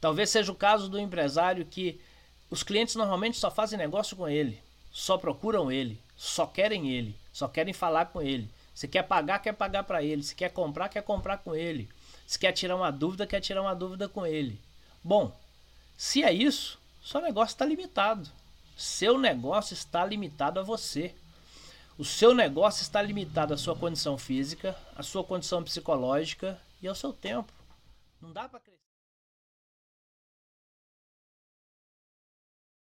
Talvez seja o caso do empresário que os clientes normalmente só fazem negócio com ele, só procuram ele, só querem ele, só querem falar com ele. Se quer pagar, quer pagar para ele. Se quer comprar, quer comprar com ele. Se quer tirar uma dúvida, quer tirar uma dúvida com ele. Bom, se é isso, seu negócio está limitado. Seu negócio está limitado a você. O seu negócio está limitado à sua condição física, à sua condição psicológica e ao seu tempo. Não dá para crescer.